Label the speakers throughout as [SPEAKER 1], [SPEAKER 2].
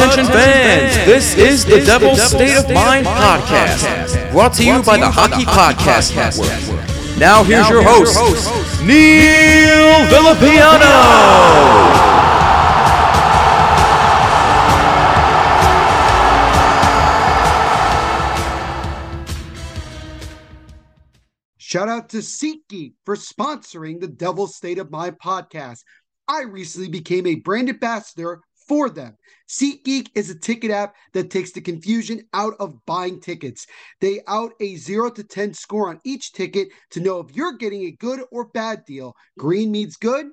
[SPEAKER 1] Attention fans, this is the Devil's State of Mind podcast, brought to you by the Hockey Podcast Network. Now here's your host, Neil Villapiano.
[SPEAKER 2] Shout out to SeatGeek for sponsoring the Devil's State of Mind podcast. I recently became a brand ambassador for them. SeatGeek is a ticket app that takes the confusion out of buying tickets. They out a 0 to 10 score on each ticket to know if you're getting a good or bad deal. Green means good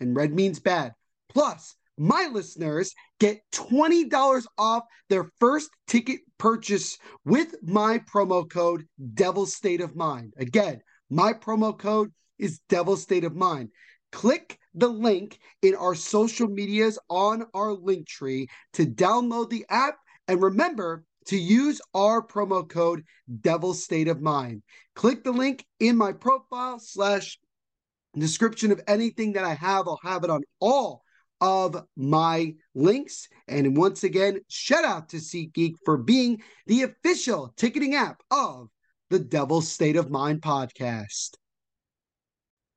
[SPEAKER 2] and red means bad. Plus, my listeners get $20 off their first ticket purchase with my promo code Devil State of Mind. Again, my promo code is Devil State of Mind. Click the link in our social medias on our link tree to download the app. And remember to use our promo code Devil State of Mind. Click the link in my profile slash description of anything that I have. I'll have it on all of my links. And once again, shout out to SeatGeek for being the official ticketing app of the Devil State of Mind podcast.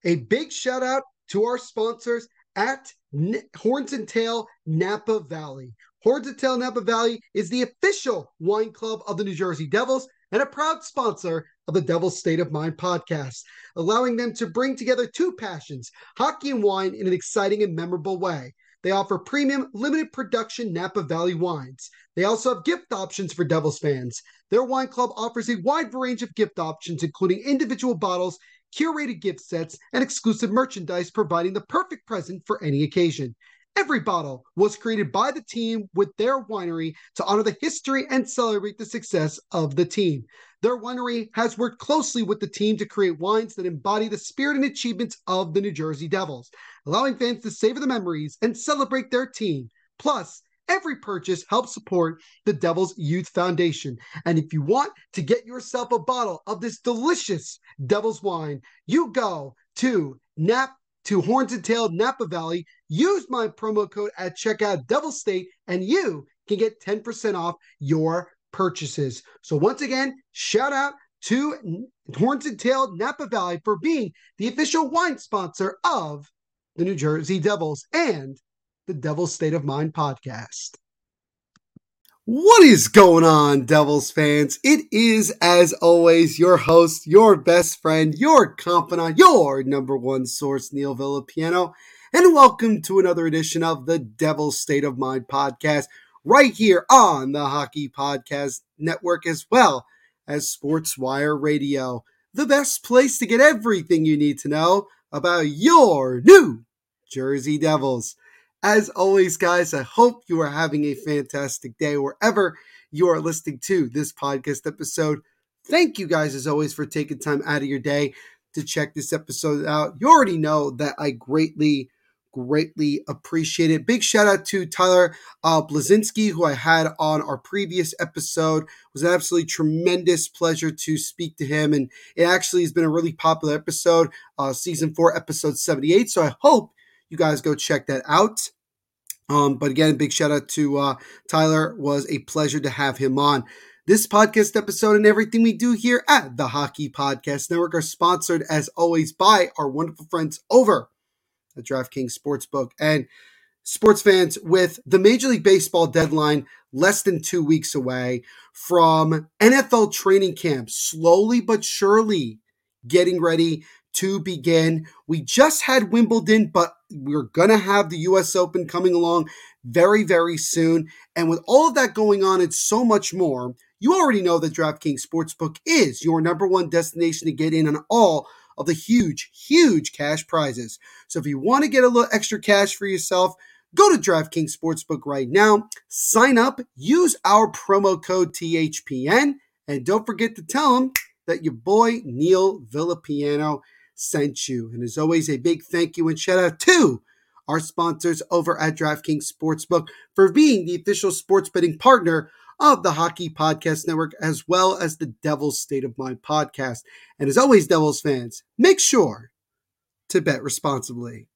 [SPEAKER 2] A big shout out to our sponsors at N- Horns and Tail Napa Valley. Horns and Tail Napa Valley is the official wine club of the New Jersey Devils and a proud sponsor of the Devil's State of Mind podcast, allowing them to bring together two passions, hockey and wine, in an exciting and memorable way. They offer premium, limited production Napa Valley wines. They also have gift options for Devils fans. Their wine club offers a wide range of gift options, including individual bottles curated gift sets, and exclusive merchandise, providing the perfect present for any occasion. Every bottle was created by the team with their winery to honor the history and celebrate the success of the team. Their winery has worked closely with the team to create wines that embody the spirit and achievements of the New Jersey Devils, allowing fans to savor the memories and celebrate their team. Plus, Every purchase helps support the Devil's Youth Foundation. And if you want to get yourself a bottle of this delicious Devil's wine, you go to Nap to Horns and Tail Napa Valley. Use my promo code at checkout Devil State, and you can get 10% off your purchases. So once again, shout out to Horns and Tail Napa Valley for being the official wine sponsor of the New Jersey Devils and the Devil's State of Mind podcast. What is going on, Devils fans? It is, as always, your host, your best friend, your confidant, your number one source, Neil Villapiano, and welcome to another edition of the Devil's State of Mind podcast, right here on the Hockey Podcast Network, as well as SportsWire Radio, the best place to get everything you need to know about your New Jersey Devils. As always, guys, I hope you are having a fantastic day wherever you are listening to this podcast episode. Thank you guys, as always, for taking time out of your day to check this episode out. You already know that I greatly, greatly appreciate it. Big shout out to Tyler uh, Blazinski, who I had on our previous episode. It was an absolutely tremendous pleasure to speak to him, and it actually has been a really popular episode, uh, season four, episode 78. So I hope you guys go check that out. Um, but again, big shout out to uh, Tyler. Was a pleasure to have him on. This podcast episode and everything we do here at the Hockey Podcast Network are sponsored, as always, by our wonderful friends over at DraftKings Sportsbook. And sports fans, with the Major League Baseball deadline less than two weeks away from NFL training camp, slowly but surely getting ready to begin. We just had Wimbledon, but we're going to have the US Open coming along very, very soon. And with all of that going on and so much more, you already know that DraftKings Sportsbook is your number one destination to get in on all of the huge, huge cash prizes. So if you want to get a little extra cash for yourself, Go to DraftKings Sportsbook right now, sign up, use our promo code THPN, and don't forget to tell them that your boy Neil Villapiano sent you. And as always, a big thank you and shout out to our sponsors over at DraftKings Sportsbook for being the official sports betting partner of the Hockey Podcast Network, as well as the Devil's State of Mind podcast. And as always, Devils fans, make sure to bet responsibly.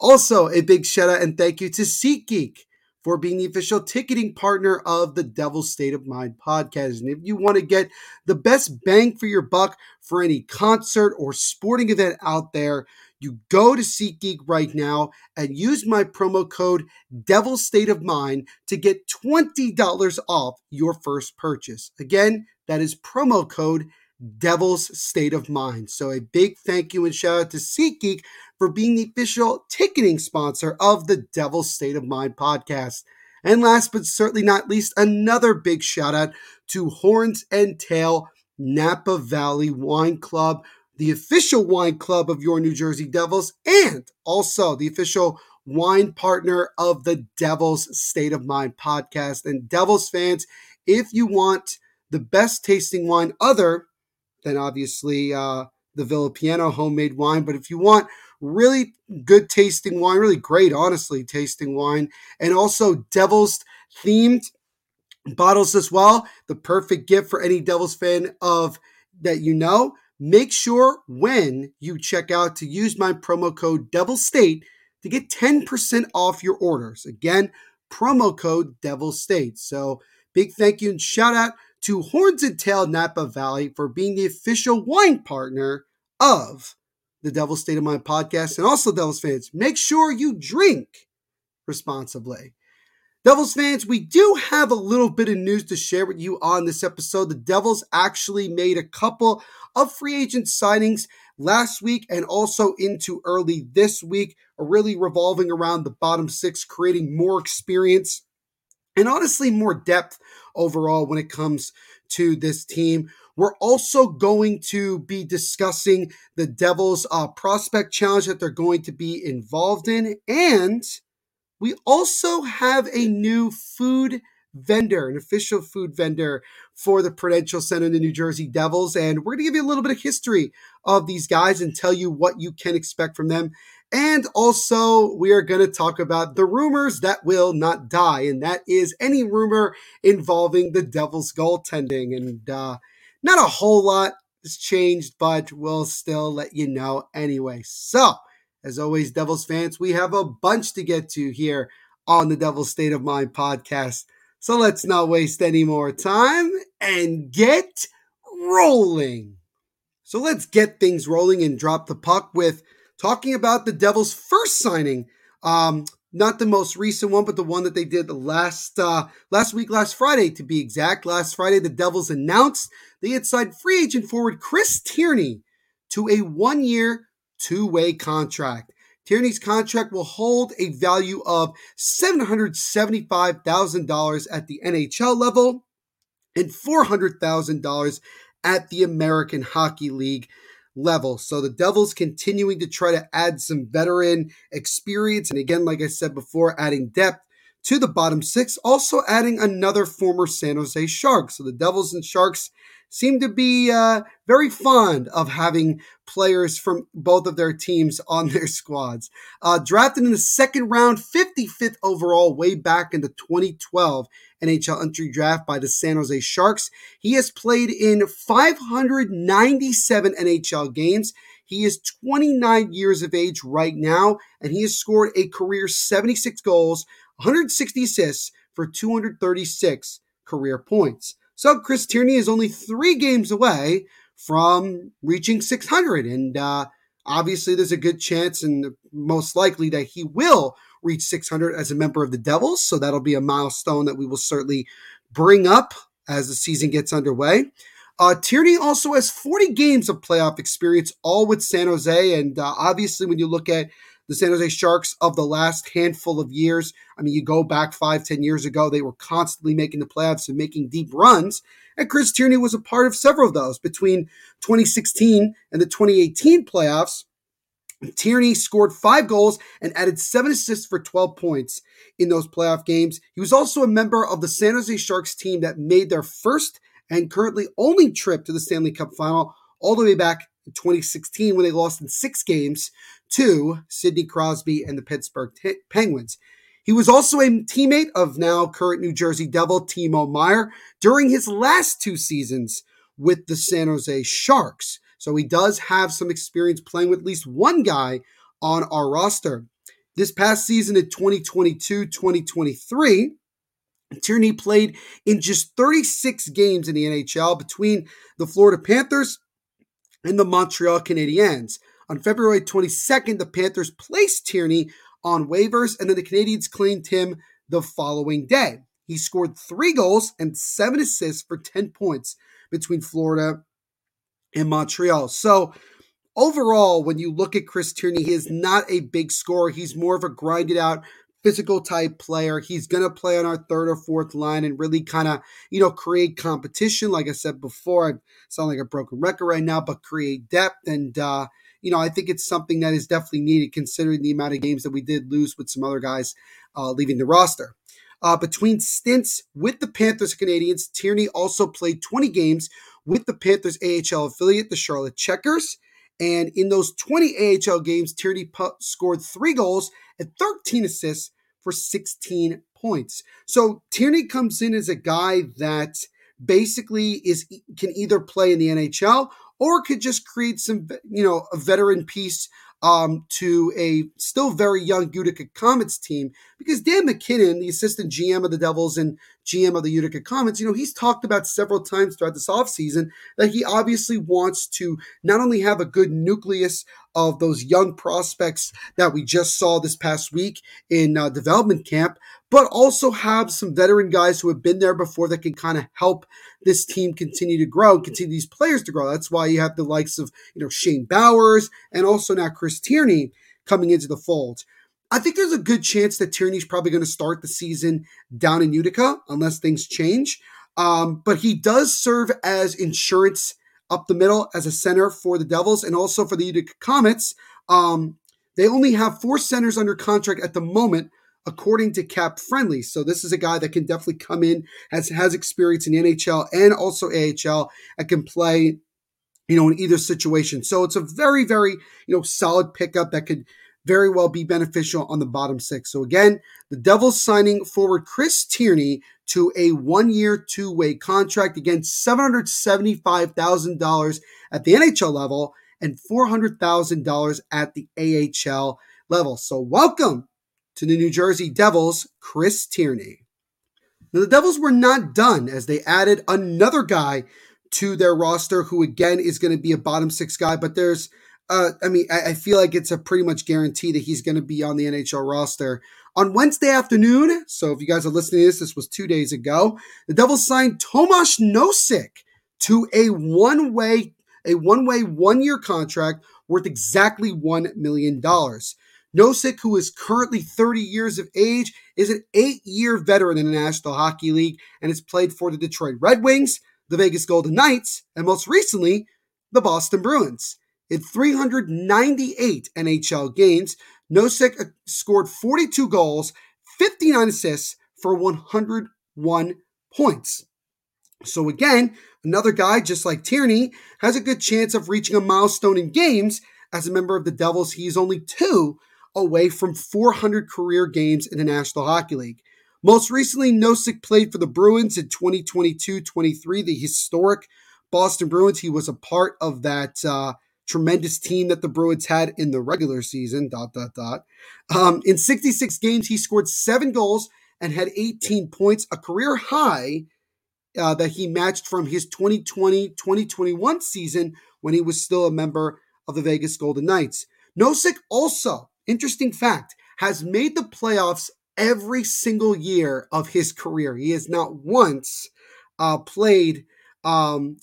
[SPEAKER 2] Also, a big shout out and thank you to SeatGeek for being the official ticketing partner of the Devil's State of Mind podcast. And if you want to get the best bang for your buck for any concert or sporting event out there, you go to SeatGeek right now and use my promo code Devil's State of Mind to get $20 off your first purchase. Again, that is promo code Devil's State of Mind. So a big thank you and shout out to SeatGeek for being the official ticketing sponsor of the Devil's State of Mind podcast. And last but certainly not least, another big shout out to Horns and Tail Napa Valley Wine Club, the official wine club of your New Jersey Devils, and also the official wine partner of the Devils State of Mind podcast. And Devils fans, if you want the best tasting wine other than obviously uh, the Villapiano homemade wine, but if you want really good tasting wine, really great, honestly, tasting wine, and also Devils themed bottles as well. The perfect gift for any Devils fan of that you know. Make sure when you check out to use my promo code Devil State to get 10% off your orders. Again, promo code Devil State. So big thank you and shout out to Horns and Tail Napa Valley for being the official wine partner of the Devil's State of Mind podcast. And also, Devils fans, make sure you drink responsibly. Devils fans, we do have a little bit of news to share with you on this episode. The Devils actually made a couple of free agent signings last week and also into early this week, really revolving around the bottom six, creating more experience and honestly more depth overall when it comes to this team. We're also going to be discussing the Devils' uh, prospect challenge that they're going to be involved in. And we also have a new food vendor, an official food vendor for the Prudential Center, the New Jersey Devils. And we're going to give you a little bit of history of these guys and tell you what you can expect from them. And also, we are going to talk about the rumors that will not die. And that is any rumor involving the Devils goaltending. And, uh, not a whole lot has changed, but we'll still let you know anyway. So, as always, Devils fans, we have a bunch to get to here on the Devil's State of Mind podcast. So let's not waste any more time and get rolling. So let's get things rolling and drop the puck with talking about the Devils' first signing. Um, not the most recent one, but the one that they did last uh, last week, last Friday to be exact. Last Friday, the Devils announced they had signed free agent forward Chris Tierney to a one year, two way contract. Tierney's contract will hold a value of $775,000 at the NHL level and $400,000 at the American Hockey League level. So the Devils continuing to try to add some veteran experience. And again, like I said before, adding depth to the bottom six, also adding another former San Jose Shark. So the Devils and Sharks seem to be uh, very fond of having players from both of their teams on their squads. Uh, drafted in the second round, 55th overall, way back in the 2012 NHL entry draft by the San Jose Sharks. He has played in 597 NHL games. He is 29 years of age right now, and he has scored a career 76 goals, 160 assists for 236 career points. So Chris Tierney is only three games away from reaching 600. And uh, obviously, there's a good chance and most likely that he will reach 600 as a member of the Devils. So that'll be a milestone that we will certainly bring up as the season gets underway. Uh, Tierney also has 40 games of playoff experience, all with San Jose. And uh, obviously, when you look at the San Jose Sharks of the last handful of years. I mean, you go back five, ten years ago, they were constantly making the playoffs and making deep runs. And Chris Tierney was a part of several of those between 2016 and the 2018 playoffs. Tierney scored five goals and added seven assists for 12 points in those playoff games. He was also a member of the San Jose Sharks team that made their first and currently only trip to the Stanley Cup final all the way back in 2016 when they lost in six games to Sidney Crosby and the Pittsburgh T- Penguins. He was also a teammate of now current New Jersey Devil Timo Meier during his last two seasons with the San Jose Sharks. So he does have some experience playing with at least one guy on our roster. This past season in 2022 2023, Tierney played in just 36 games in the NHL between the Florida Panthers and the Montreal Canadiens. On February 22nd, the Panthers placed Tierney on waivers, and then the Canadiens claimed him the following day. He scored three goals and seven assists for 10 points between Florida and Montreal. So, overall, when you look at Chris Tierney, he is not a big scorer. He's more of a grinded out physical type player. He's going to play on our third or fourth line and really kind of, you know, create competition. Like I said before, I sound like a broken record right now, but create depth. And, uh, you know, I think it's something that is definitely needed considering the amount of games that we did lose with some other guys uh, leaving the roster. Uh, between stints with the Panthers Canadiens Tierney also played 20 games with the Panthers AHL affiliate, the Charlotte Checkers. And in those 20 AHL games, Tierney scored three goals and 13 assists for 16 points. So Tierney comes in as a guy that basically is can either play in the NHL or could just create some, you know, a veteran piece um, to a still very young Utica Comets team because Dan MacKinnon, the assistant GM of the Devils and GM of the Utica Comets, you know, he's talked about several times throughout this offseason that he obviously wants to not only have a good nucleus of those young prospects that we just saw this past week in uh, development camp, but also have some veteran guys who have been there before that can kind of help this team continue to grow, and continue these players to grow. That's why you have the likes of, you know, Shane Bowers and also now Chris Tierney coming into the fold. I think there's a good chance that Tierney's probably going to start the season down in Utica unless things change. Um, but he does serve as insurance up the middle as a center for the Devils and also for the Utica Comets. Um, they only have four centers under contract at the moment, according to Cap Friendly. So this is a guy that can definitely come in, has has experience in NHL and also AHL, and can play, you know, in either situation. So it's a very, very, you know, solid pickup that could very well be beneficial on the bottom six. So again, the Devils signing forward Chris Tierney to a one-year, two-way contract. Again, $775,000 at the NHL level and $400,000 at the AHL level. So welcome to the New Jersey Devils, Chris Tierney. Now, the Devils were not done as they added another guy to their roster who, again, is going to be a bottom six guy. But there's, uh, I mean, I, I feel like it's a pretty much guarantee that he's going to be on the NHL roster. On Wednesday afternoon, so if you guys are listening to this, this was two days ago, the Devils signed Tomas Nosek to a one way, a one way, one year contract worth exactly one million dollars. Nosek, who is currently 30 years of age, is an eight year veteran in the National Hockey League and has played for the Detroit Red Wings, the Vegas Golden Knights, and most recently, the Boston Bruins. In 398 NHL games, Nosek uh, scored 42 goals, 59 assists for 101 points. So, again, another guy, just like Tierney, has a good chance of reaching a milestone in games. As a member of the Devils, he is only two away from 400 career games in the National Hockey League. Most recently, Nosek played for the Bruins in 2022 23, the historic Boston Bruins. He was a part of that uh, tremendous team that the Bruins had in the regular season. Dot, dot, dot. Um, in 66 games, he scored seven goals and had 18 points, a career high uh, that he matched from his 2020 2021 season when he was still a member of the Vegas Golden Knights. Nosek also interesting fact, has made the playoffs every single year of his career. He has not once uh, played, um,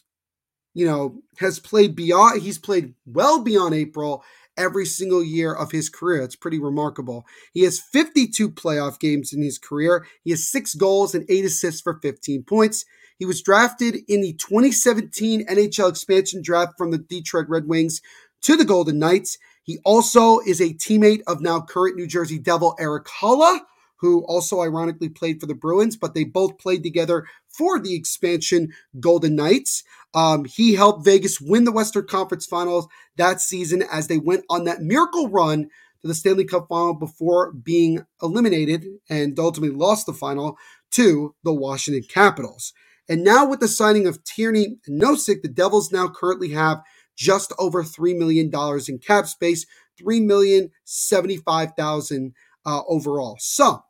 [SPEAKER 2] you know, has played beyond, he's played well beyond April every single year of his career. It's pretty remarkable. He has 52 playoff games in his career. He has six goals and eight assists for 15 points. He was drafted in the 2017 NHL expansion draft from the Detroit Red Wings to the Golden Knights. He also is a teammate of now current New Jersey Devil Erik Haula, who also ironically played for the Bruins, but they both played together for the expansion Golden Knights. Um, he helped Vegas win the Western Conference Finals that season as they went on that miracle run to the Stanley Cup final before being eliminated and ultimately lost the final to the Washington Capitals. And now with the signing of Tierney and Nosek, the Devils now currently have just over $3 million in cap space, 3,075,000 uh, overall. So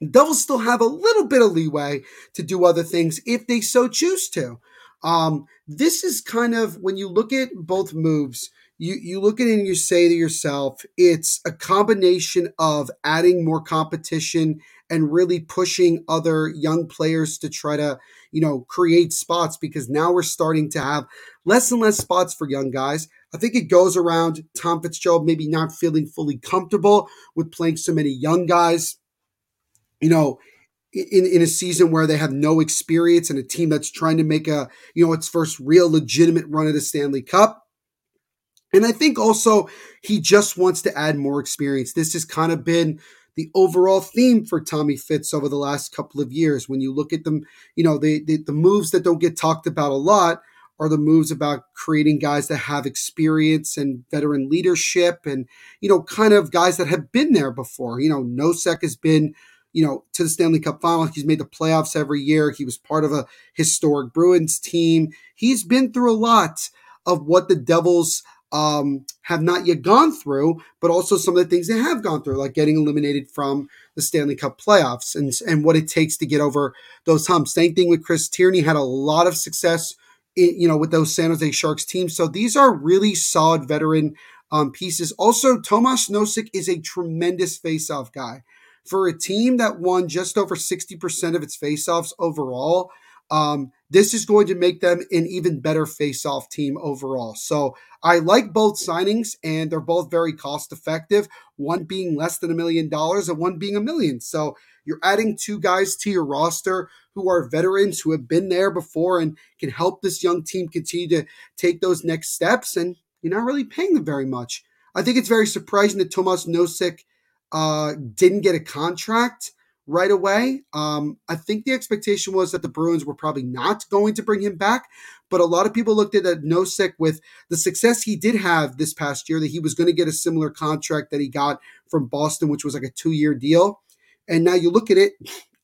[SPEAKER 2] the Devils still have a little bit of leeway to do other things if they so choose to. Um, this is kind of when you look at both moves, you, you look at it and you say to yourself, it's a combination of adding more competition and really pushing other young players to try to, you know, create spots because now we're starting to have less and less spots for young guys. I think it goes around Tom Fitzgerald maybe not feeling fully comfortable with playing so many young guys. You know, in, in a season where they have no experience and a team that's trying to make a, you know, its first real legitimate run at the Stanley Cup. And I think also he just wants to add more experience. This has kind of been the overall theme for Tommy Fitz over the last couple of years. When you look at them, you know, the, the, the moves that don't get talked about a lot are the moves about creating guys that have experience and veteran leadership and, you know, kind of guys that have been there before. You know, Nosek has been, you know, to the Stanley Cup final. He's made the playoffs every year. He was part of a historic Bruins team. He's been through a lot of what the Devils um, have not yet gone through, but also some of the things they have gone through, like getting eliminated from the Stanley Cup playoffs and, and what it takes to get over those humps. Same thing with Chris Tierney, had a lot of success, in, you know, with those San Jose Sharks teams. So these are really solid veteran um, pieces. Also, Tomas Nosek is a tremendous face-off guy. For a team that won just over 60% of its face-offs overall, um, this is going to make them an even better face-off team overall. So I like both signings, and they're both very cost-effective. One being less than a million dollars, and one being a million. So you're adding two guys to your roster who are veterans who have been there before and can help this young team continue to take those next steps. And you're not really paying them very much. I think it's very surprising that Tomas Nosek uh, didn't get a contract right away. Um, I think the expectation was that the Bruins were probably not going to bring him back, but a lot of people looked at that Nosek with the success he did have this past year that he was going to get a similar contract that he got from Boston, which was like a two year deal. And now you look at it,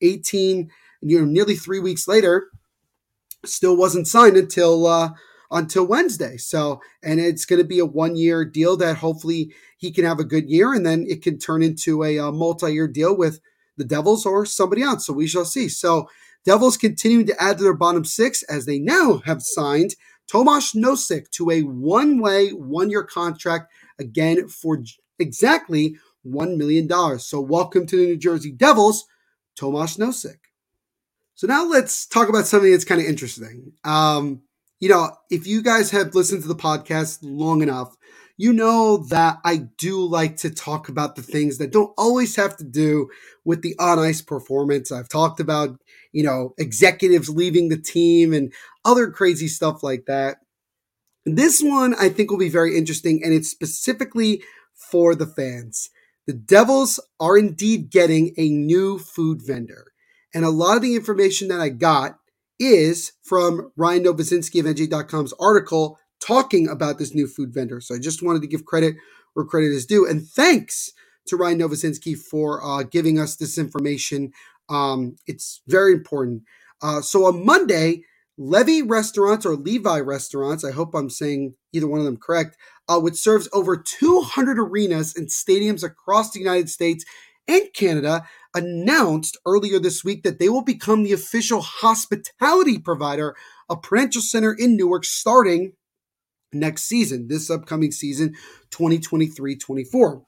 [SPEAKER 2] 18, you know, nearly three weeks later, still wasn't signed until uh, until Wednesday. So, and it's going to be a one year deal that hopefully he can have a good year, and then it can turn into a, a multi year deal with the Devils or somebody else. So we shall see. So Devils continuing to add to their bottom six as they now have signed Tomas Nosek to a one way, one year contract again for exactly $1 million. So welcome to the New Jersey Devils, Tomas Nosek. So now let's talk about something that's kind of interesting. Um, you know, if you guys have listened to the podcast long enough, you know that I do like to talk about the things that don't always have to do with the on ice performance. I've talked about, you know, executives leaving the team and other crazy stuff like that. This one I think will be very interesting, and it's specifically for the fans. The Devils are indeed getting a new food vendor. And a lot of the information that I got is from Ryan Novozinski of NJ.com's article talking about this new food vendor. So I just wanted to give credit where credit is due. And thanks to Ryan Novozinski for uh, giving us this information. Um, it's very important. Uh, so on Monday, Levy Restaurants or Levi Restaurants, I hope I'm saying either one of them correct, uh, which serves over 200 arenas and stadiums across the United States and Canada, announced earlier this week that they will become the official hospitality provider of Prudential Center in Newark starting next season, this upcoming season, 2023 24.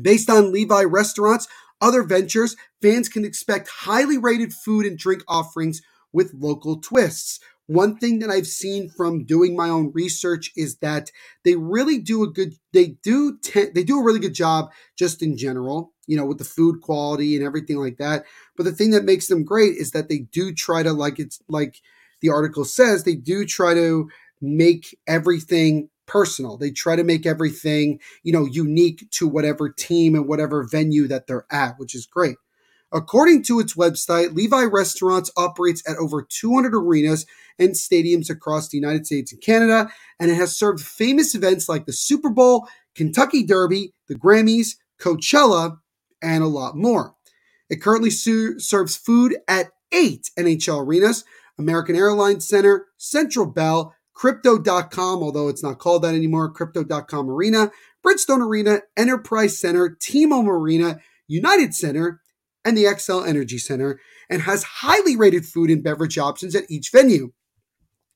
[SPEAKER 2] Based on Levi restaurants, other ventures, fans can expect highly rated food and drink offerings with local twists. One thing that I've seen from doing my own research is that they really do a good they do te- they do a really good job just in general, you know, with the food quality and everything like that. But the thing that makes them great is that they do try to like it's like the article says, they do try to make everything personal. They try to make everything, you know, unique to whatever team and whatever venue that they're at, which is great. According to its website, Levi Restaurants operates at over 200 arenas and stadiums across the United States and Canada, and it has served famous events like the Super Bowl, Kentucky Derby, the Grammys, Coachella, and a lot more. It currently su- serves food at eight NHL arenas American Airlines Center, Centre Bell, Crypto.com, although it's not called that anymore, Crypto.com Arena, Bridgestone Arena, Enterprise Center, T-Mobile Arena, United Center, and the Xcel Energy Center, and has highly rated food and beverage options at each venue.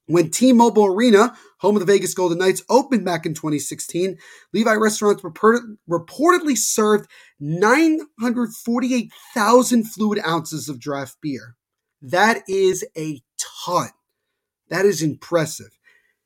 [SPEAKER 2] When T-Mobile Arena, home of the Vegas Golden Knights, opened back in 2016, Levi Restaurants reportedly served 948,000 fluid ounces of draft beer. That is a ton. That is impressive.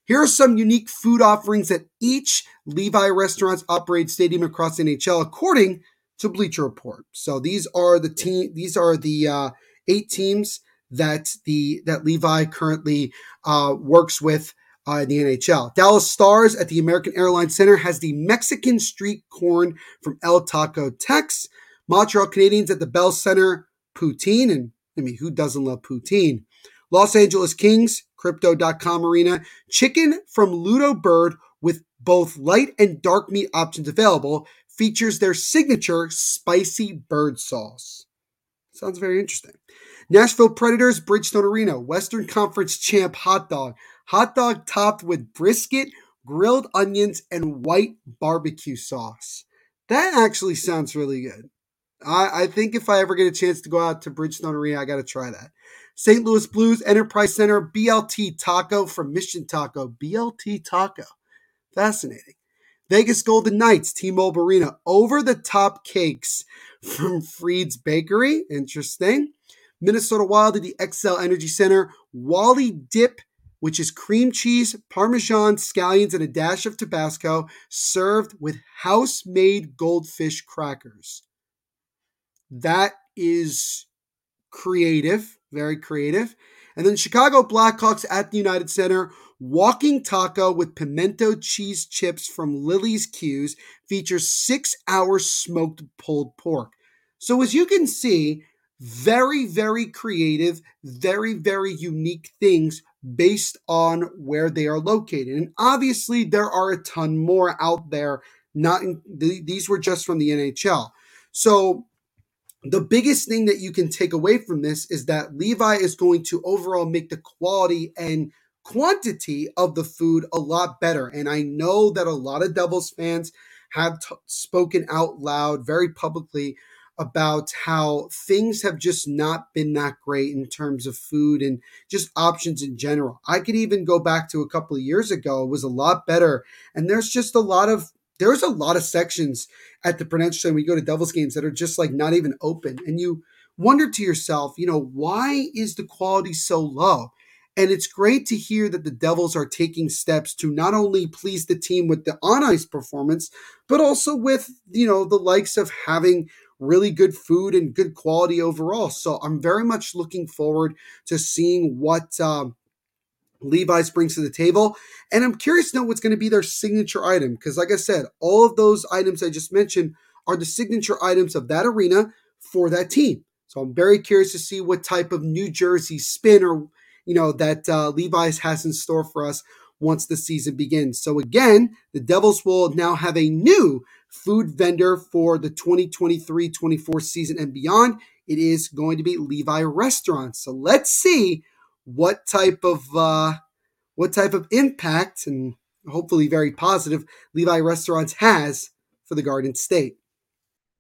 [SPEAKER 2] Here are some unique food offerings at each Levi Restaurants operated stadium across the NHL, according to Bleacher Report. So these are the team. These are the uh, eight teams that the that Levi currently uh, works with uh, in the NHL. Dallas Stars at the American Airlines Center has the Mexican street corn from El Taco Tex. Montreal Canadiens at the Bell Center poutine, and I mean, who doesn't love poutine? Los Angeles Kings, Crypto.com Arena, chicken from Ludo Bird with both light and dark meat options available, features their signature spicy bird sauce. Sounds very interesting. Nashville Predators, Bridgestone Arena, Western Conference champ hot dog. Hot dog topped with brisket, grilled onions, and white barbecue sauce. That actually sounds really good. I, I think if I ever get a chance to go out to Bridgestone Arena, I got to try that. St. Louis Blues Enterprise Center BLT Taco from Mission Taco. BLT Taco. Fascinating. Vegas Golden Knights T-Mobile Arena over the top cakes from Freed's Bakery. Interesting. Minnesota Wild at the Xcel Energy Center. Wally Dip, which is cream cheese, Parmesan, scallions, and a dash of Tabasco, served with house made goldfish crackers. That is creative, very creative. And then Chicago Blackhawks at the United Center, walking taco with pimento cheese chips from Lillie's Q's features six hours smoked pulled pork. So, as you can see, very, very creative, very, very unique things based on where they are located. And obviously, there are a ton more out there. Not in, these were just from the NHL. So the biggest thing that you can take away from this is that Levi is going to overall make the quality and quantity of the food a lot better. And I know that a lot of Devils fans have t- spoken out loud very publicly about how things have just not been that great in terms of food and just options in general. I could even go back to a couple of years ago, it was a lot better. And there's just a lot of there's a lot of sections at the Prudential when you go to Devils games that are just like not even open. And you wonder to yourself, you know, why is the quality so low? And it's great to hear that the Devils are taking steps to not only please the team with the on ice performance, but also with, you know, the likes of having really good food and good quality overall. So I'm very much looking forward to seeing what um, Levi's brings to the table. And I'm curious to know what's going to be their signature item. Because, like I said, all of those items I just mentioned are the signature items of that arena for that team. So I'm very curious to see what type of New Jersey spin or, you know, that uh, Levi's has in store for us once the season begins. So again, the Devils will now have a new food vendor for the 2023-24 season and beyond. It is going to be Levi Restaurants. So let's see what type of uh, what type of impact and hopefully very positive Levi Restaurants has for the Garden State.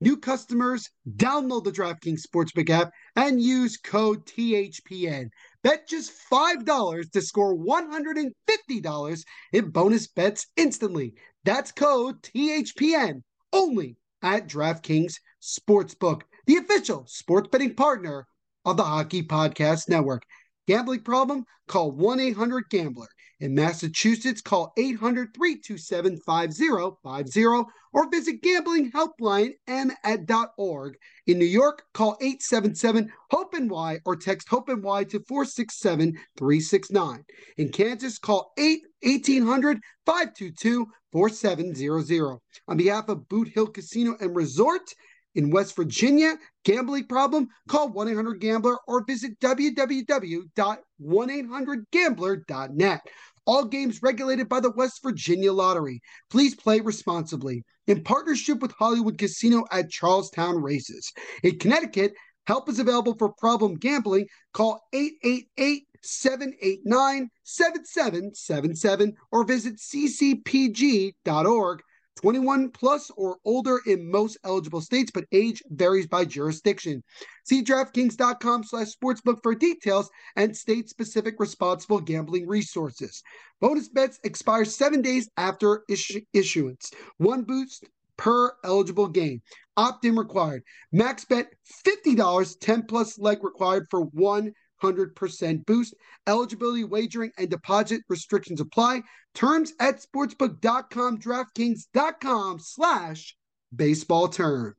[SPEAKER 2] New customers, download the DraftKings Sportsbook app and use code THPN. Bet just $5 to score $150 in bonus bets instantly. That's code THPN only at DraftKings Sportsbook, the official sports betting partner of the Hockey Podcast Network. Gambling problem? Call 1 800 Gambler. In Massachusetts, call 800 327 5050 or visit gamblinghelplinem.org. In New York, call 877 HOPE NY or text HOPE NY to 467 369. In Kansas, call 8 1800 522 4700. On behalf of Boot Hill Casino and Resort, in West Virginia, gambling problem? Call 1 800 Gambler or visit www.1800Gambler.net. All games regulated by the West Virginia Lottery. Please play responsibly. In partnership with Hollywood Casino at Charles Town Races. In Connecticut, help is available for problem gambling. Call 888 789 7777 or visit ccpg.org. 21 plus or older in most eligible states, but age varies by jurisdiction. See DraftKings.com slash sportsbook for details and state-specific responsible gambling resources. Bonus bets expire seven days after issu- issuance. One boost per eligible game. Opt-in required. Max bet $50, 10 plus leg required for one 100% boost. Eligibility, wagering, and deposit restrictions apply. Terms at sportsbook.com, DraftKings.com slash baseball terms.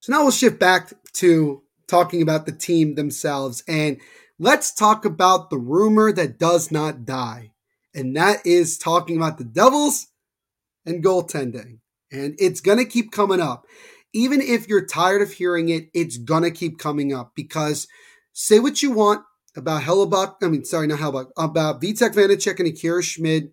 [SPEAKER 2] So now we'll shift back to talking about the team themselves. And let's talk about the rumor that does not die. And that is talking about the Devils and goaltending. And it's going to keep coming up. Even if you're tired of hearing it, it's going to keep coming up because – Say what you want about Hellebuyck. I mean, sorry, not Hellebuyck. About Vitek Vanecek and Akira Schmid.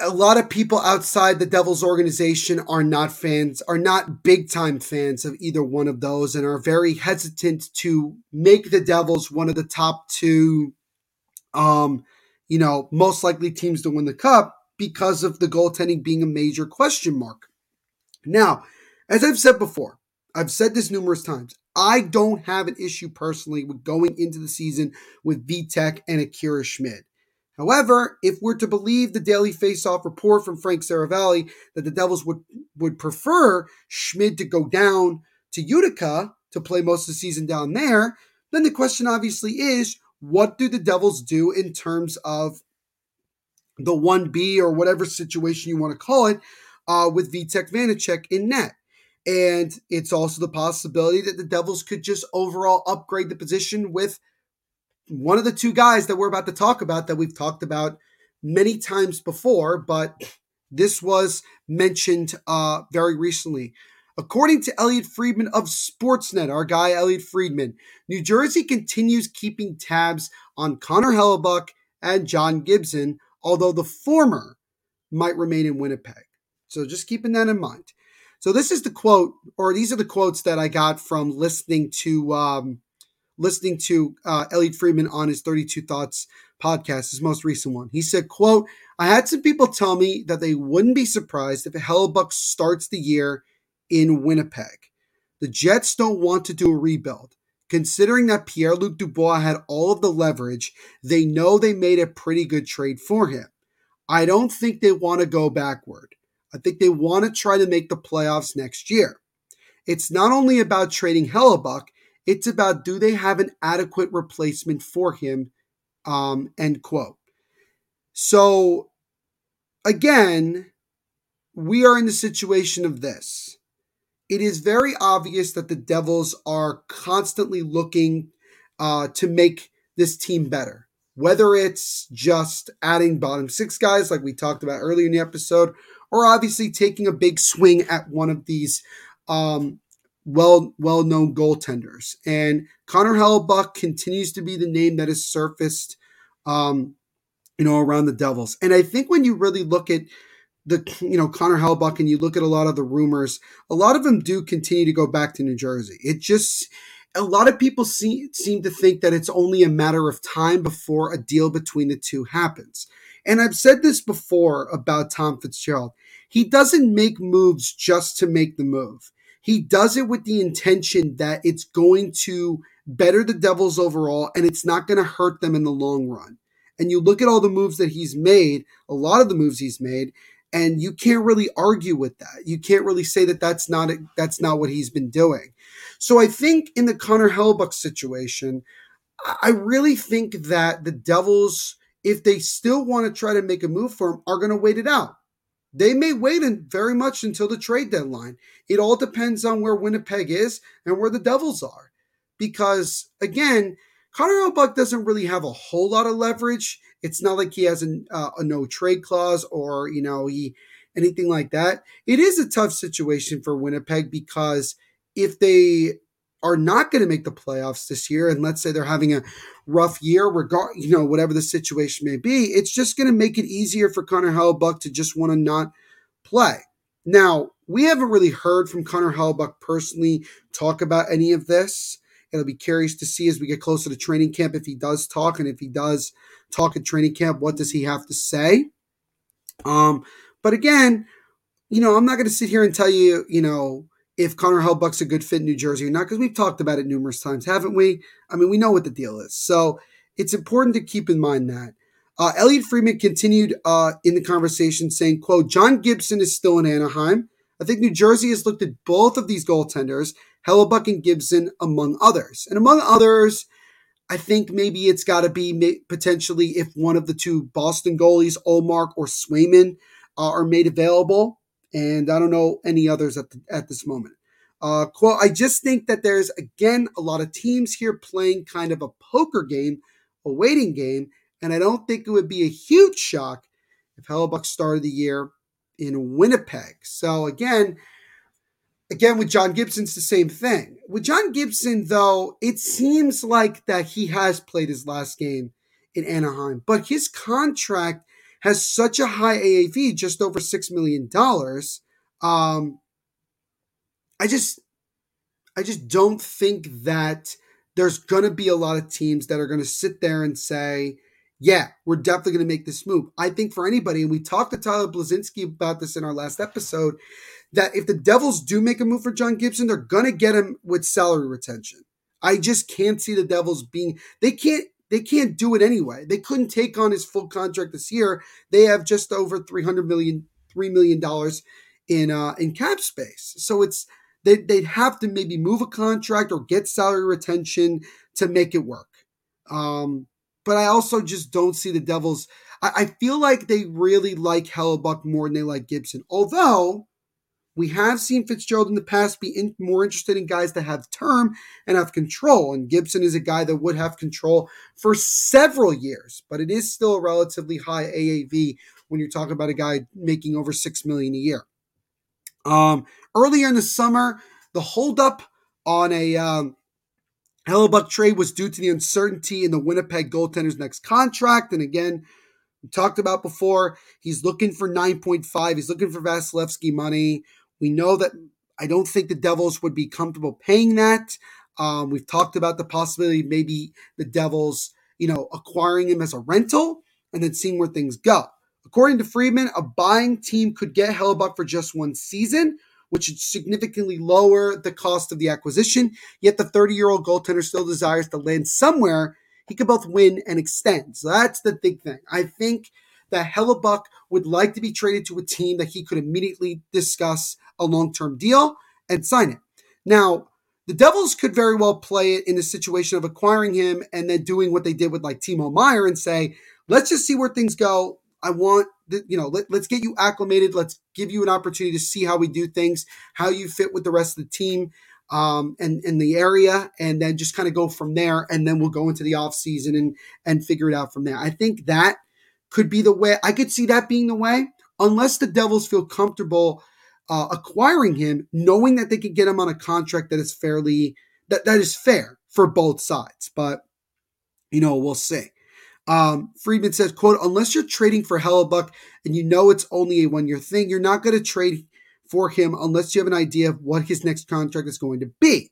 [SPEAKER 2] A lot of people outside the Devils organization are not fans, are not big time fans of either one of those, and are very hesitant to make the Devils one of the top two, um, you know, most likely teams to win the cup because of the goaltending being a major question mark. Now, as I've said before, I've said this numerous times. I don't have an issue personally with going into the season with Vitek and Akira Schmid. However, if we're to believe the daily face-off report from Frank Seravalli that the Devils would, would prefer Schmid to go down to Utica to play most of the season down there, then the question obviously is what do the Devils do in terms of the 1B or whatever situation you want to call it uh, with Vitek Vanecek in net? And it's also the possibility that the Devils could just overall upgrade the position with one of the two guys that we're about to talk about that we've talked about many times before, but this was mentioned uh, very recently. According to Elliotte Friedman of Sportsnet, our guy Elliotte Friedman, New Jersey continues keeping tabs on Connor Hellebuyck and John Gibson, although the former might remain in Winnipeg. So just keeping that in mind. So this is the quote, or these are the quotes that I got from listening to um, listening to uh, Elliotte Friedman on his 32 Thoughts podcast, his most recent one. He said, "quote I had some people tell me that they wouldn't be surprised if Hellebuyck starts the year in Winnipeg. The Jets don't want to do a rebuild." Considering that Pierre Luc Dubois had all of the leverage, they know they made a pretty good trade for him. I don't think they want to go backward. I think they want to try to make the playoffs next year. It's not only about trading Hellebuyck, it's about do they have an adequate replacement for him? Um, end quote. So, again, we are in the situation of this. It is very obvious that the Devils are constantly looking uh, to make this team better. Whether it's just adding bottom six guys, like we talked about earlier in the episode, or obviously taking a big swing at one of these um, well well known goaltenders. And Connor Hellebuyck continues to be the name that has surfaced, um, you know, around the Devils. And I think when you really look at the you know Connor Hellebuyck and you look at a lot of the rumors, a lot of them do continue to go back to New Jersey. It just a lot of people see, seem to think that it's only a matter of time before a deal between the two happens. And I've said this before about Tom Fitzgerald. He doesn't make moves just to make the move. He does it with the intention that it's going to better the Devils overall and it's not going to hurt them in the long run. And you look at all the moves that he's made, a lot of the moves he's made, and you can't really argue with that. You can't really say that that's not that's not what he's been doing. So I think in the Connor Hellebuyck situation, I really think that the Devils if they still want to try to make a move for him, are going to wait it out. They may wait in very much until the trade deadline. It all depends on where Winnipeg is and where the Devils are. Because again, Connor Hellebuyck doesn't really have a whole lot of leverage. It's not like he has a, uh, a no trade clause or you know he anything like that. It is a tough situation for Winnipeg because if they are not going to make the playoffs this year, and let's say they're having a rough year, regard you know whatever the situation may be, it's just going to make it easier for Connor Hellebuyck to just want to not play. Now we haven't really heard from Connor Hellebuyck personally talk about any of this. It'll be curious to see as we get closer to training camp if he does talk, and if he does talk at training camp, what does he have to say? Um, but again, you know, I'm not going to sit here and tell you, you know, if Connor Hellebuyck's a good fit in New Jersey or not, because we've talked about it numerous times, haven't we? I mean, we know what the deal is. So it's important to keep in mind that. Uh, Elliotte Friedman continued uh, in the conversation saying, quote, John Gibson is still in Anaheim. I think New Jersey has looked at both of these goaltenders, Hellebuyck and Gibson, among others. And among others, I think maybe it's got to be potentially if one of the two Boston goalies, Ullmark or Swayman, uh, are made available and I don't know any others at the, at this moment. Uh, quote, I just think that there's again a lot of teams here playing kind of a poker game, a waiting game, and I don't think it would be a huge shock if Hellebuyck started the year in Winnipeg. So again, again with John Gibson, it's the same thing. With John Gibson, though, it seems like that he has played his last game in Anaheim, but his contract has such a high AAV, just over $6 million. Um, I just, I just don't think that there's going to be a lot of teams that are going to sit there and say, yeah, we're definitely going to make this move. I think for anybody, and we talked to Tyler Blazinski about this in our last episode, that if the Devils do make a move for John Gibson, they're going to get him with salary retention. I just can't see the Devils being, they can't they can't do it anyway. They couldn't take on his full contract this year. They have just over 300 million, $3 million in, uh, in cap space. So it's, they, they'd have to maybe move a contract or get salary retention to make it work. Um, but I also just don't see the Devils. I, I feel like they really like Hellebuyck more than they like Gibson. Although we have seen Fitzgerald in the past be in, more interested in guys that have term and have control. And Gibson is a guy that would have control for several years, but it is still a relatively high AAV when you're talking about a guy making over six million a year. Um, earlier in the summer, the holdup on a um, Hellebuyck trade was due to the uncertainty in the Winnipeg goaltender's next contract. And again, we talked about before, he's looking for 9.5. He's looking for Vasilevskiy money. We know that I don't think the Devils would be comfortable paying that. Um, we've talked about the possibility maybe the Devils, you know, acquiring him as a rental and then seeing where things go. According to Friedman, a buying team could get Hellebuyck for just one season, which would significantly lower the cost of the acquisition. Yet the 30 year old goaltender still desires to land somewhere he could both win and extend. So that's the big thing. I think that Hellebuyck would like to be traded to a team that he could immediately discuss a long term deal and sign it. Now, the Devils could very well play it in a situation of acquiring him and then doing what they did with like Timo Meier and say, let's just see where things go. I want, the, you know, let, let's get you acclimated. Let's give you an opportunity to see how we do things, how you fit with the rest of the team um, and in the area, and then just kind of go from there. And then we'll go into the off season and and figure it out from there. I think that could be the way. I could see that being the way, unless the Devils feel comfortable uh, acquiring him, knowing that they could get him on a contract that is fairly that that is fair for both sides. But you know, we'll see. Um, Friedman says, "quote Unless you're trading for Hellebuyck and you know it's only a one year thing, you're not going to trade for him unless you have an idea of what his next contract is going to be."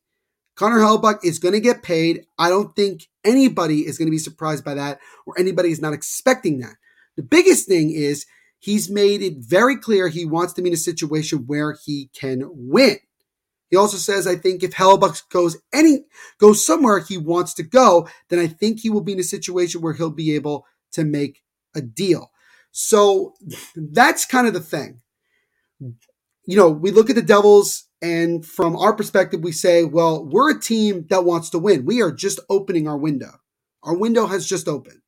[SPEAKER 2] Connor Hellebuyck is going to get paid. I don't think anybody is going to be surprised by that, or anybody is not expecting that. The biggest thing is he's made it very clear he wants to be in a situation where he can win. He also says, I think if Hellebuyck goes any goes somewhere he wants to go, then I think he will be in a situation where he'll be able to make a deal. So that's kind of the thing. You know, we look at the Devils, and from our perspective, we say, well, we're a team that wants to win. We are just opening our window. Our window has just opened.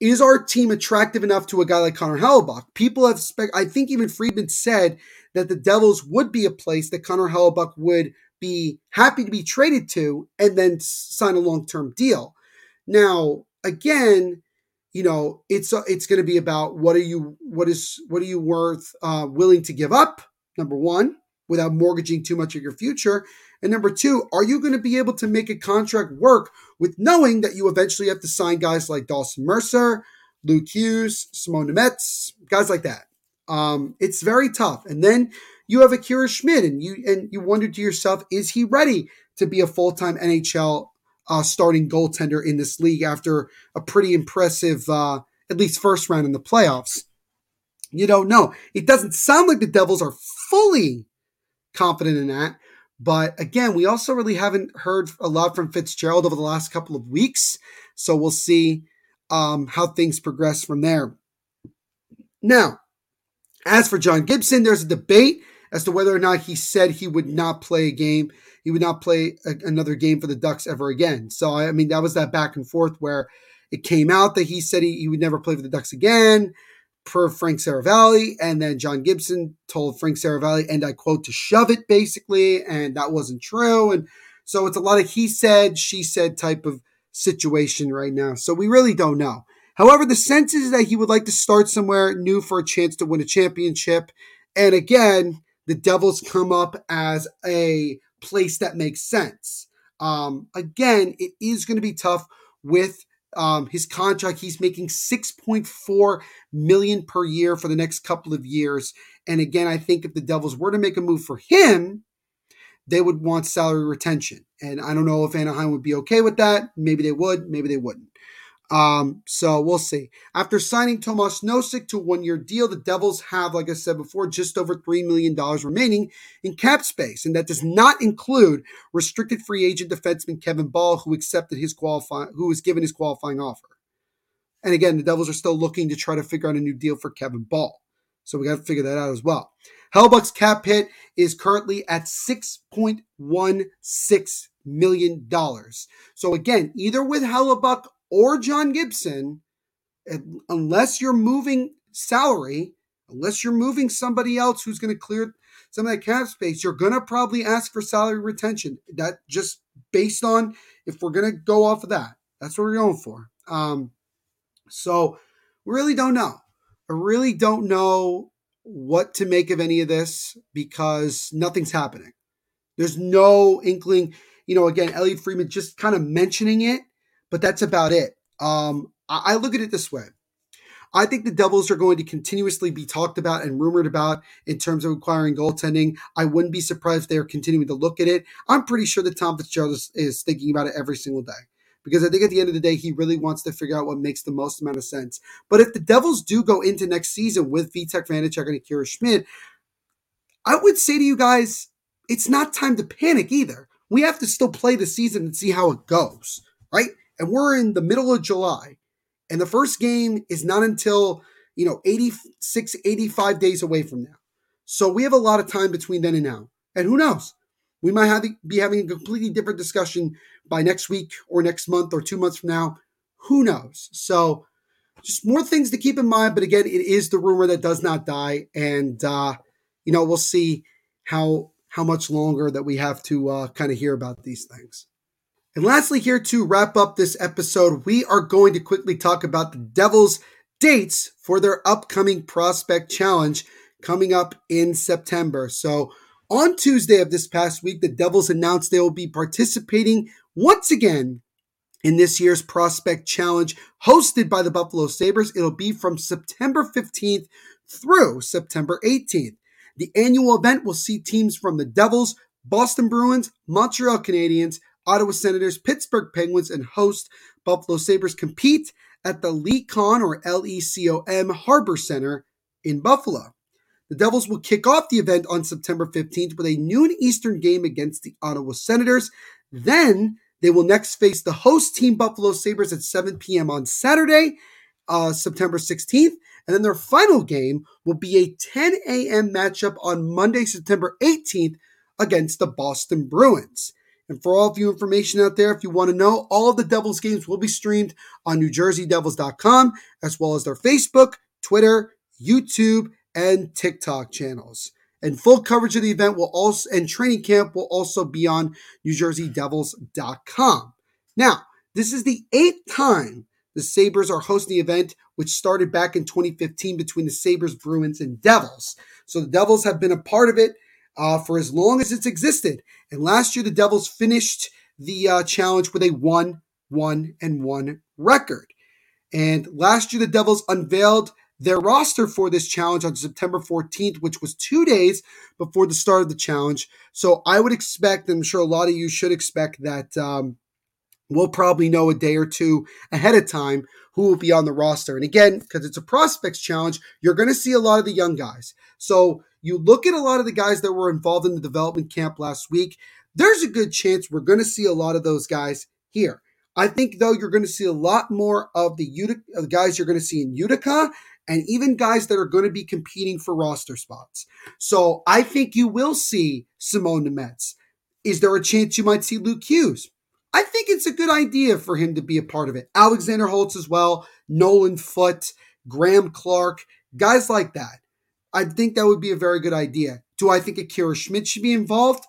[SPEAKER 2] Is our team attractive enough to a guy like Connor Hellebuyck? People have, spec- I think even Friedman said that the Devils would be a place that Connor Hellebuyck would be happy to be traded to and then sign a long term deal. Now, again, you know, it's uh, it's going to be about what are you what is what are you worth uh, willing to give up? Number one, without mortgaging too much of your future, and number two, are you going to be able to make a contract work with knowing that you eventually have to sign guys like Dawson Mercer, Luke Hughes, Simon Nemec, guys like that. Um, it's very tough. And then you have Akira Schmid, and you and you wonder to yourself, is he ready to be a full time NHL uh, starting goaltender in this league after a pretty impressive, uh, at least first round in the playoffs? You don't know. It doesn't sound like the Devils are fully confident in that. But again, we also really haven't heard a lot from Fitzgerald over the last couple of weeks. So we'll see um, how things progress from there. Now, as for John Gibson, there's a debate as to whether or not he said he would not play a game. He would not play a, another game for the Ducks ever again. So, I mean, that was that back and forth where it came out that he said he, he would never play for the Ducks again per Frank Seravalli. And then John Gibson told Frank Seravalli, and I quote, to shove it basically. And that wasn't true. And so it's a lot of he said, she said type of situation right now. So we really don't know. However, the sense is that he would like to start somewhere new for a chance to win a championship. And again, the Devils come up as a place that makes sense. Um, again, it is going to be tough with um, his contract. He's making 6.4 million per year for the next couple of years. And again, I think if the Devils were to make a move for him, they would want salary retention. And I don't know if Anaheim would be okay with that. Maybe they would, maybe they wouldn't. Um, so we'll see. After signing Tomas Nosek to one year deal, the Devils have, like I said before, just over $3 million remaining in cap space. And that does not include restricted free agent defenseman Kevin Bahl, who accepted his qualifying, who was given his qualifying offer. And again, the Devils are still looking to try to figure out a new deal for Kevin Bahl. So we got to figure that out as well. Hellebuyck's cap hit is currently at $6.16 million. So again, either with Hellebuyck or John Gibson, unless you're moving salary, unless you're moving somebody else who's going to clear some of that cap space, you're going to probably ask for salary retention. That just based on if we're going to go off of that, that's what we're going for. Um, so we really don't know. I really don't know what to make of any of this because nothing's happening. There's no inkling. You know, again, Elliotte Friedman just kind of mentioning it but that's about it. Um, I, I look at it this way. I think the Devils are going to continuously be talked about and rumored about in terms of acquiring goaltending. I wouldn't be surprised if they're continuing to look at it. I'm pretty sure that Tom Fitzgerald is, is, thinking about it every single day because I think at the end of the day, he really wants to figure out what makes the most amount of sense. But if the Devils do go into next season with Vitek Vanecek and Akira Schmid, I would say to you guys, it's not time to panic either. We have to still play the season and see how it goes, right? And we're in the middle of July, and the first game is not until, you know, 86, 85 days away from now. So we have a lot of time between then and now. And who knows? We might have, be having a completely different discussion by next week or next month or two months from now. Who knows? So just more things to keep in mind. But again, it is the rumor that does not die. And, uh, you know, we'll see how how much longer that we have to uh, kind of hear about these things. And lastly, here to wrap up this episode, we are going to quickly talk about the Devils' dates for their upcoming prospect challenge coming up in September. So, on Tuesday of this past week, the Devils announced they will be participating once again in this year's prospect challenge hosted by the Buffalo Sabres. It'll be from September 15th through September 18th. The annual event will see teams from the Devils, Boston Bruins, Montreal Canadiens, Ottawa Senators, Pittsburgh Penguins, and host Buffalo Sabres compete at the LECOM or L-E-C-O-M Harbor Center in Buffalo. The Devils will kick off the event on September 15th with a noon Eastern game against the Ottawa Senators. Then they will next face the host team Buffalo Sabres at 7 p.m. on Saturday, uh, September 16th. And then their final game will be a 10 a.m. matchup on Monday, September 18th against the Boston Bruins. And for all of you information out there, if you want to know, all of the Devils games will be streamed on NewJerseyDevils.com, as well as their Facebook, Twitter, YouTube, and TikTok channels. And full coverage of the event will also and training camp will also be on NewJerseyDevils.com. Now, this is the eighth time the Sabres are hosting the event, which started back in 2015 between the Sabres, Bruins, and Devils. So the Devils have been a part of it uh, for as long as it's existed. And last year, the Devils finished the uh, challenge with a 1 1 and 1 record. And last year, the Devils unveiled their roster for this challenge on September 14th, which was two days before the start of the challenge. So I would expect, and I'm sure a lot of you should expect, that um, we'll probably know a day or two ahead of time who will be on the roster. And again, because it's a prospects challenge, you're going to see a lot of the young guys. So you look at a lot of the guys that were involved in the development camp last week, there's a good chance we're going to see a lot of those guys here. I think, though, you're going to see a lot more of the Utica, guys you're going to see in Utica and even guys that are going to be competing for roster spots. So I think you will see Simone Nemec. Is there a chance you might see Luke Hughes? I think it's a good idea for him to be a part of it. Alexander Holtz as well, Nolan Foote, Graeme Clarke, guys like that. I think that would be a very good idea. Do I think Akira Schmid should be involved?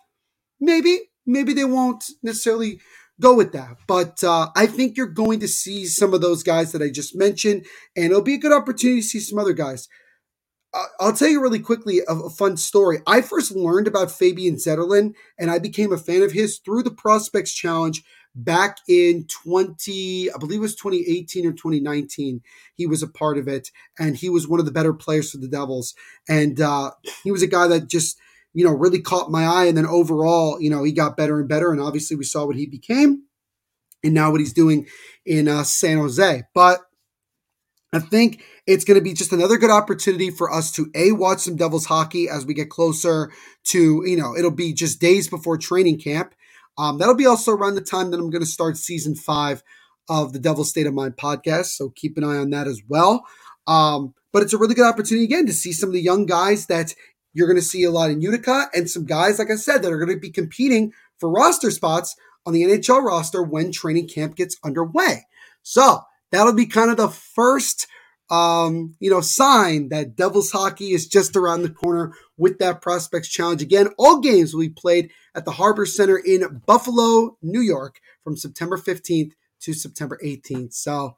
[SPEAKER 2] Maybe. Maybe they won't necessarily go with that. But uh, I think you're going to see some of those guys that I just mentioned, and it'll be a good opportunity to see some other guys. I'll tell you really quickly a, a, fun story. I first learned about Fabian Zetterlund, and I became a fan of his through the Prospects Challenge back in 20, I believe it was 2018 or 2019. He was a part of it, and he was one of the better players for the Devils. And uh, he was a guy that just, you know, really caught my eye. And then overall, you know, he got better and better. And obviously, we saw what he became, and now what he's doing in uh, San Jose. But I think it's going to be just another good opportunity for us to a watch some Devils hockey as we get closer to you know it'll be just days before training camp um, that'll be also around the time that I'm going to start season five of the Devil State of Mind podcast. So keep an eye on that as well. Um, but it's a really good opportunity again to see some of the young guys that you're going to see a lot in Utica and some guys, like I said, that are going to be competing for roster spots on the NHL roster when training camp gets underway. So that'll be kind of the first um, you know, sign that Devils hockey is just around the corner with that prospects challenge. Again, all games will be played at the Harbor Center in Buffalo, New York from September 15th to September 18th. So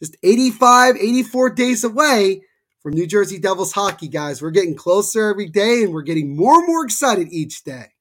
[SPEAKER 2] just 85, 84 days away from New Jersey Devils hockey, guys. We're getting closer every day and we're getting more and more excited each day.